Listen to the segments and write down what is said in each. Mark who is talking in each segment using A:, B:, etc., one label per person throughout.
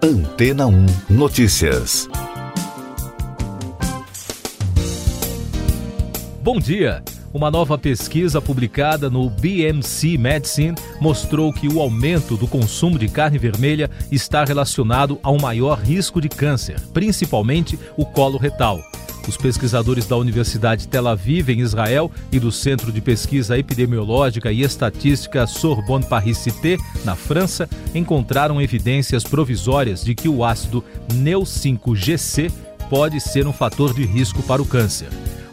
A: Antena 1 Notícias.
B: Bom dia! Uma nova pesquisa publicada no BMC Medicine mostrou que o aumento do consumo de carne vermelha está relacionado a um maior risco de câncer, principalmente o colo retal. Os pesquisadores da Universidade Tel Aviv, em Israel, e do Centro de Pesquisa Epidemiológica e Estatística Sorbonne Paris-Cité, na França, encontraram evidências provisórias de que o ácido NEU5GC pode ser um fator de risco para o câncer.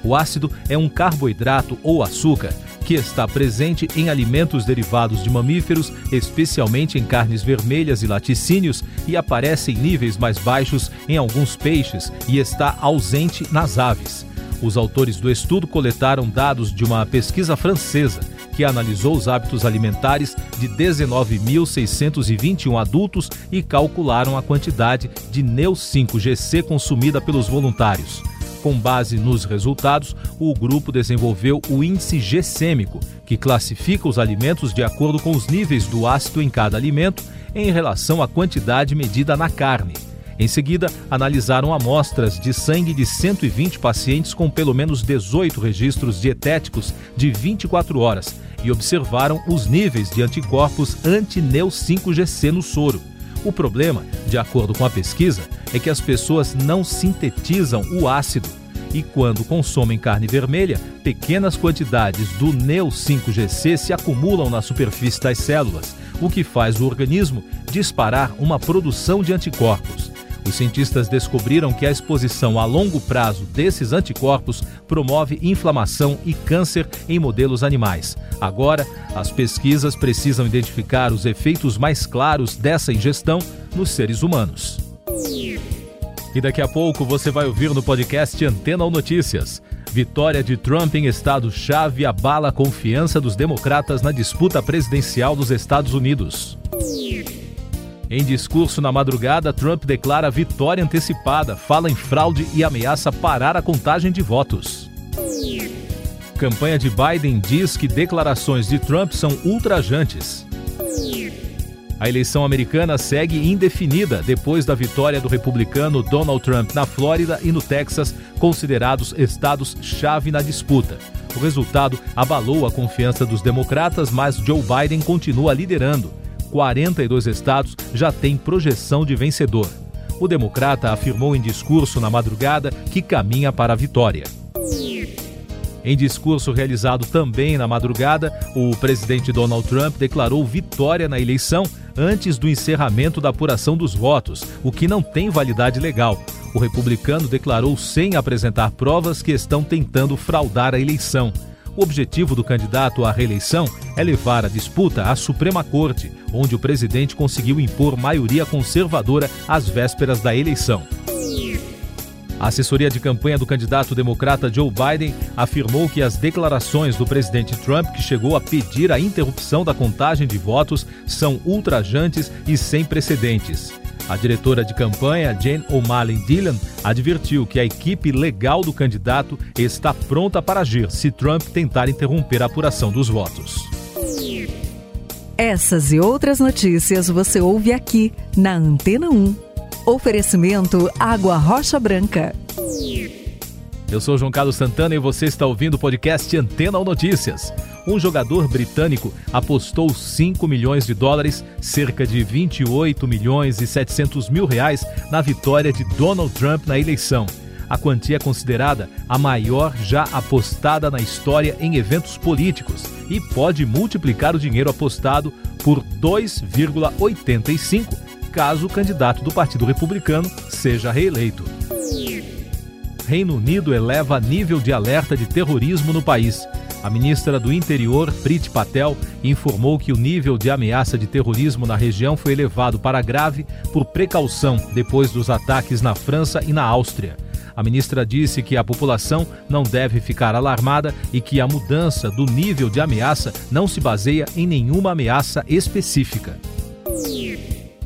B: O ácido é um carboidrato ou açúcar que está presente em alimentos derivados de mamíferos, especialmente em carnes vermelhas e laticínios, e aparece em níveis mais baixos em alguns peixes e está ausente nas aves. Os autores do estudo coletaram dados de uma pesquisa francesa que analisou os hábitos alimentares de 19.621 adultos e calcularam a quantidade de NEU5GC consumida pelos voluntários. Com base nos resultados, o grupo desenvolveu o índice glicêmico, que classifica os alimentos de acordo com os níveis do ácido em cada alimento em relação à quantidade medida na carne. Em seguida, analisaram amostras de sangue de 120 pacientes com pelo menos 18 registros dietéticos de 24 horas e observaram os níveis de anticorpos anti-NEU5GC no soro. O problema, de acordo com a pesquisa, é que as pessoas não sintetizam o ácido e quando consomem carne vermelha, pequenas quantidades do NEO5GC se acumulam na superfície das células, o que faz o organismo disparar uma produção de anticorpos. Os cientistas descobriram que a exposição a longo prazo desses anticorpos promove inflamação e câncer em modelos animais. Agora, as pesquisas precisam identificar os efeitos mais claros dessa ingestão nos seres humanos. E daqui a pouco você vai ouvir no podcast Antena ou Notícias. Vitória de Trump em estado-chave abala a confiança dos democratas na disputa presidencial dos Estados Unidos. Em discurso na madrugada, Trump declara vitória antecipada, fala em fraude e ameaça parar a contagem de votos. Campanha de Biden diz que declarações de Trump são ultrajantes. A eleição americana segue indefinida depois da vitória do republicano Donald Trump na Flórida e no Texas, considerados estados-chave na disputa. O resultado abalou a confiança dos democratas, mas Joe Biden continua liderando. 42 estados já têm projeção de vencedor. O democrata afirmou em discurso na madrugada que caminha para a vitória. Em discurso realizado também na madrugada, o presidente Donald Trump declarou vitória na eleição antes do encerramento da apuração dos votos, o que não tem validade legal. O republicano declarou sem apresentar provas que estão tentando fraudar a eleição. O objetivo do candidato à reeleição é levar a disputa à Suprema Corte, onde o presidente conseguiu impor maioria conservadora às vésperas da eleição. A assessoria de campanha do candidato democrata Joe Biden afirmou que as declarações do presidente Trump, que chegou a pedir a interrupção da contagem de votos, são ultrajantes e sem precedentes. A diretora de campanha, Jane O'Malley Dillon, advertiu que a equipe legal do candidato está pronta para agir se Trump tentar interromper a apuração dos votos.
C: Essas e outras notícias você ouve aqui na Antena 1. Oferecimento Água Rocha Branca.
B: Eu sou João Carlos Santana e você está ouvindo o podcast Antena ou Notícias. Um jogador britânico apostou 5 milhões de dólares, cerca de 28 milhões e 700 mil reais, na vitória de Donald Trump na eleição. A quantia é considerada a maior já apostada na história em eventos políticos e pode multiplicar o dinheiro apostado por 2,85 caso o candidato do Partido Republicano seja reeleito. Reino Unido eleva nível de alerta de terrorismo no país. A ministra do Interior, Priti Patel, informou que o nível de ameaça de terrorismo na região foi elevado para grave por precaução depois dos ataques na França e na Áustria. A ministra disse que a população não deve ficar alarmada e que a mudança do nível de ameaça não se baseia em nenhuma ameaça específica.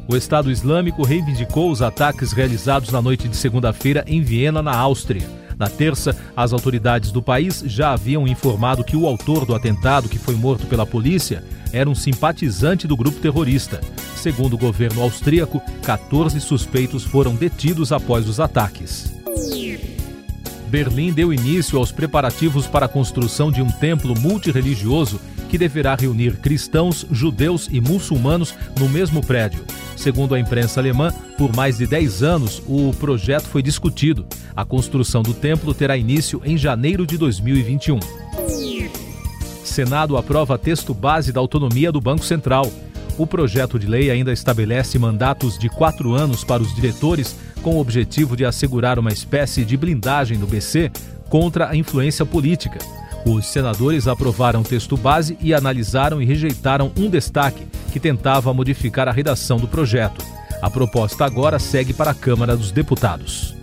B: O Estado Islâmico reivindicou os ataques realizados na noite de segunda-feira em Viena, na Áustria. Na terça, as autoridades do país já haviam informado que o autor do atentado, que foi morto pela polícia, era um simpatizante do grupo terrorista. Segundo o governo austríaco, 14 suspeitos foram detidos após os ataques. Berlim deu início aos preparativos para a construção de um templo multirreligioso que deverá reunir cristãos, judeus e muçulmanos no mesmo prédio. Segundo a imprensa alemã, por mais de 10 anos o projeto foi discutido. A construção do templo terá início em janeiro de 2021. Senado aprova texto base da autonomia do Banco Central. O projeto de lei ainda estabelece mandatos de quatro anos para os diretores, com o objetivo de assegurar uma espécie de blindagem do BC contra a influência política. Os senadores aprovaram o texto base e analisaram e rejeitaram um destaque que tentava modificar a redação do projeto. A proposta agora segue para a Câmara dos Deputados.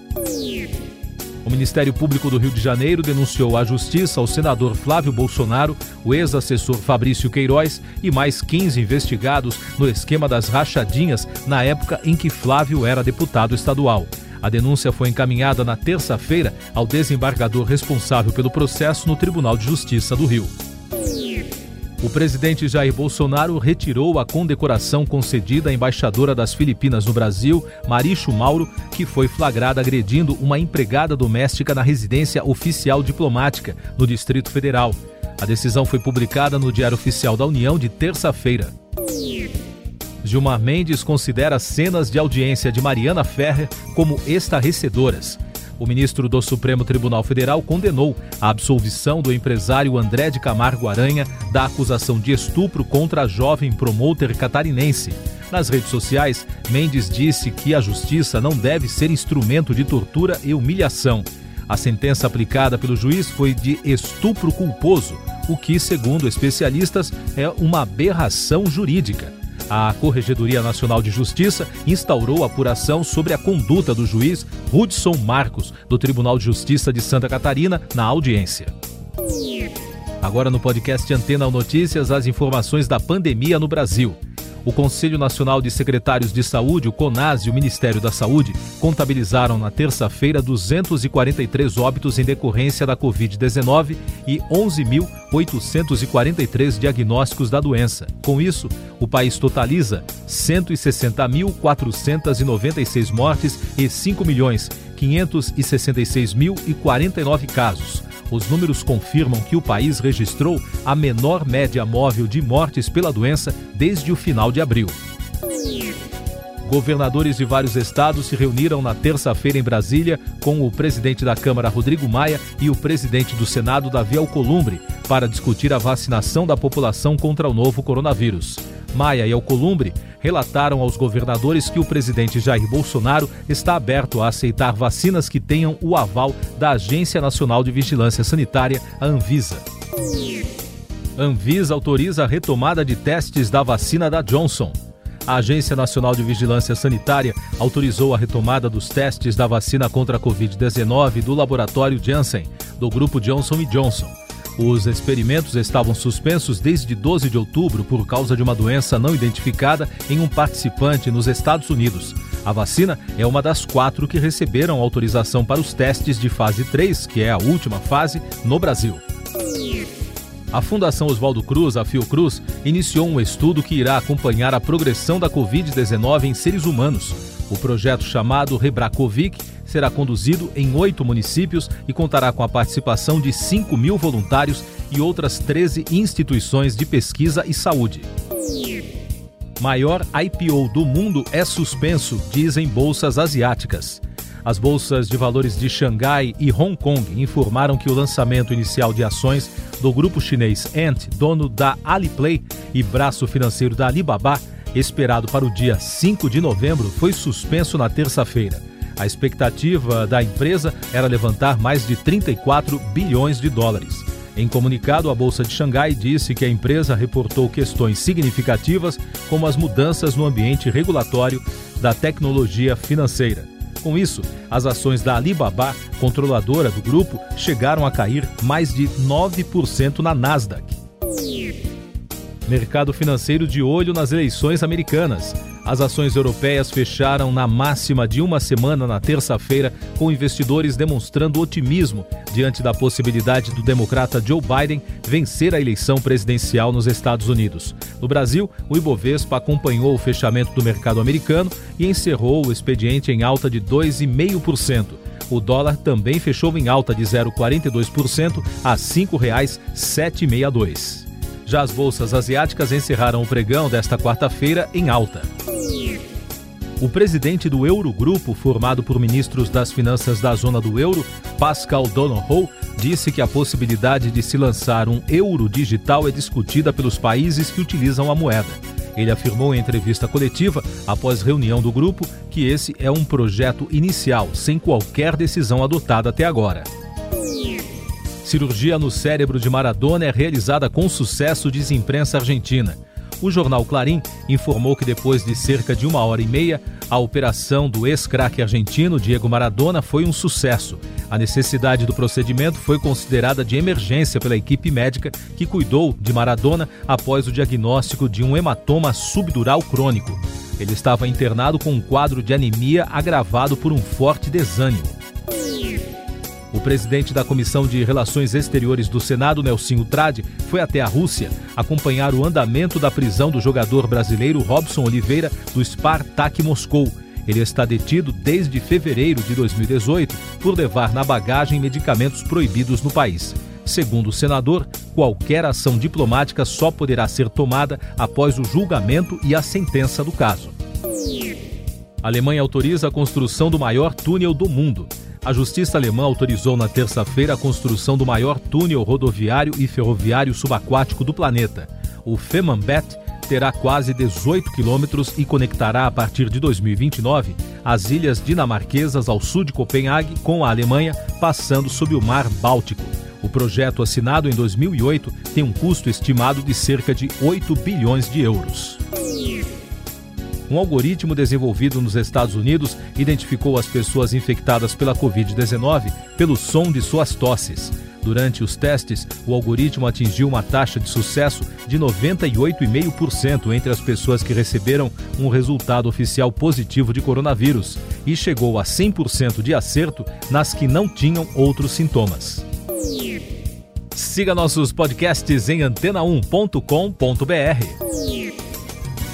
B: O Ministério Público do Rio de Janeiro denunciou à Justiça o senador Flávio Bolsonaro, o ex-assessor Fabrício Queiroz e mais 15 investigados no esquema das rachadinhas na época em que Flávio era deputado estadual. A denúncia foi encaminhada na terça-feira ao desembargador responsável pelo processo no Tribunal de Justiça do Rio. O presidente Jair Bolsonaro retirou a condecoração concedida à embaixadora das Filipinas no Brasil, Maricho Mauro, que foi flagrada agredindo uma empregada doméstica na residência oficial diplomática, no Distrito Federal. A decisão foi publicada no Diário Oficial da União de terça-feira. Gilmar Mendes considera cenas de audiência de Mariana Ferrer como estarrecedoras o ministro do Supremo Tribunal Federal condenou a absolvição do empresário André de Camargo Aranha da acusação de estupro contra a jovem promoter catarinense. Nas redes sociais, Mendes disse que a justiça não deve ser instrumento de tortura e humilhação. A sentença aplicada pelo juiz foi de estupro culposo, o que, segundo especialistas, é uma aberração jurídica a Corregedoria Nacional de Justiça instaurou apuração sobre a conduta do juiz Hudson Marcos, do Tribunal de Justiça de Santa Catarina, na audiência. Agora no podcast Antena Notícias, as informações da pandemia no Brasil. O Conselho Nacional de Secretários de Saúde, o CONAS e o Ministério da Saúde contabilizaram na terça-feira 243 óbitos em decorrência da Covid-19 e 11.843 diagnósticos da doença. Com isso, o país totaliza 160.496 mortes e 5.566.049 casos. Os números confirmam que o país registrou a menor média móvel de mortes pela doença desde o final de abril. Governadores de vários estados se reuniram na terça-feira em Brasília com o presidente da Câmara, Rodrigo Maia, e o presidente do Senado, Davi Alcolumbre, para discutir a vacinação da população contra o novo coronavírus. Maia e Alcolumbre relataram aos governadores que o presidente Jair Bolsonaro está aberto a aceitar vacinas que tenham o aval da Agência Nacional de Vigilância Sanitária, a Anvisa. Anvisa autoriza a retomada de testes da vacina da Johnson. A Agência Nacional de Vigilância Sanitária autorizou a retomada dos testes da vacina contra a Covid-19 do laboratório Janssen, do grupo Johnson Johnson. Os experimentos estavam suspensos desde 12 de outubro por causa de uma doença não identificada em um participante nos Estados Unidos. A vacina é uma das quatro que receberam autorização para os testes de fase 3, que é a última fase, no Brasil. A Fundação Oswaldo Cruz, a Fiocruz, iniciou um estudo que irá acompanhar a progressão da Covid-19 em seres humanos. O projeto chamado Rebracovic será conduzido em oito municípios e contará com a participação de 5 mil voluntários e outras 13 instituições de pesquisa e saúde. Maior IPO do mundo é suspenso, dizem bolsas asiáticas. As bolsas de valores de Xangai e Hong Kong informaram que o lançamento inicial de ações do grupo chinês Ant, dono da Alipay e braço financeiro da Alibaba, esperado para o dia 5 de novembro, foi suspenso na terça-feira. A expectativa da empresa era levantar mais de 34 bilhões de dólares. Em comunicado, a Bolsa de Xangai disse que a empresa reportou questões significativas, como as mudanças no ambiente regulatório da tecnologia financeira. Com isso, as ações da Alibaba, controladora do grupo, chegaram a cair mais de 9% na Nasdaq. Mercado financeiro de olho nas eleições americanas. As ações europeias fecharam na máxima de uma semana na terça-feira, com investidores demonstrando otimismo diante da possibilidade do democrata Joe Biden vencer a eleição presidencial nos Estados Unidos. No Brasil, o Ibovespa acompanhou o fechamento do mercado americano e encerrou o expediente em alta de 2,5%. O dólar também fechou em alta de 0,42% a R$ 5,762. Já as bolsas asiáticas encerraram o pregão desta quarta-feira em alta. O presidente do Eurogrupo, formado por ministros das finanças da zona do euro, Pascal Donohoe, disse que a possibilidade de se lançar um euro digital é discutida pelos países que utilizam a moeda. Ele afirmou em entrevista coletiva, após reunião do grupo, que esse é um projeto inicial, sem qualquer decisão adotada até agora. Cirurgia no cérebro de Maradona é realizada com sucesso, diz imprensa argentina. O jornal Clarim informou que depois de cerca de uma hora e meia, a operação do ex-craque argentino Diego Maradona foi um sucesso. A necessidade do procedimento foi considerada de emergência pela equipe médica que cuidou de Maradona após o diagnóstico de um hematoma subdural crônico. Ele estava internado com um quadro de anemia agravado por um forte desânimo. Presidente da Comissão de Relações Exteriores do Senado, Nelsinho Trade, foi até a Rússia acompanhar o andamento da prisão do jogador brasileiro Robson Oliveira do Spartak Moscou. Ele está detido desde fevereiro de 2018 por levar na bagagem medicamentos proibidos no país. Segundo o senador, qualquer ação diplomática só poderá ser tomada após o julgamento e a sentença do caso. A Alemanha autoriza a construção do maior túnel do mundo. A justiça alemã autorizou na terça-feira a construção do maior túnel rodoviário e ferroviário subaquático do planeta. O Fehmarnbelt terá quase 18 quilômetros e conectará a partir de 2029 as ilhas dinamarquesas ao sul de Copenhague com a Alemanha, passando sob o Mar Báltico. O projeto assinado em 2008 tem um custo estimado de cerca de 8 bilhões de euros. Um algoritmo desenvolvido nos Estados Unidos identificou as pessoas infectadas pela Covid-19 pelo som de suas tosses. Durante os testes, o algoritmo atingiu uma taxa de sucesso de 98,5% entre as pessoas que receberam um resultado oficial positivo de coronavírus e chegou a 100% de acerto nas que não tinham outros sintomas. Siga nossos podcasts em antena1.com.br.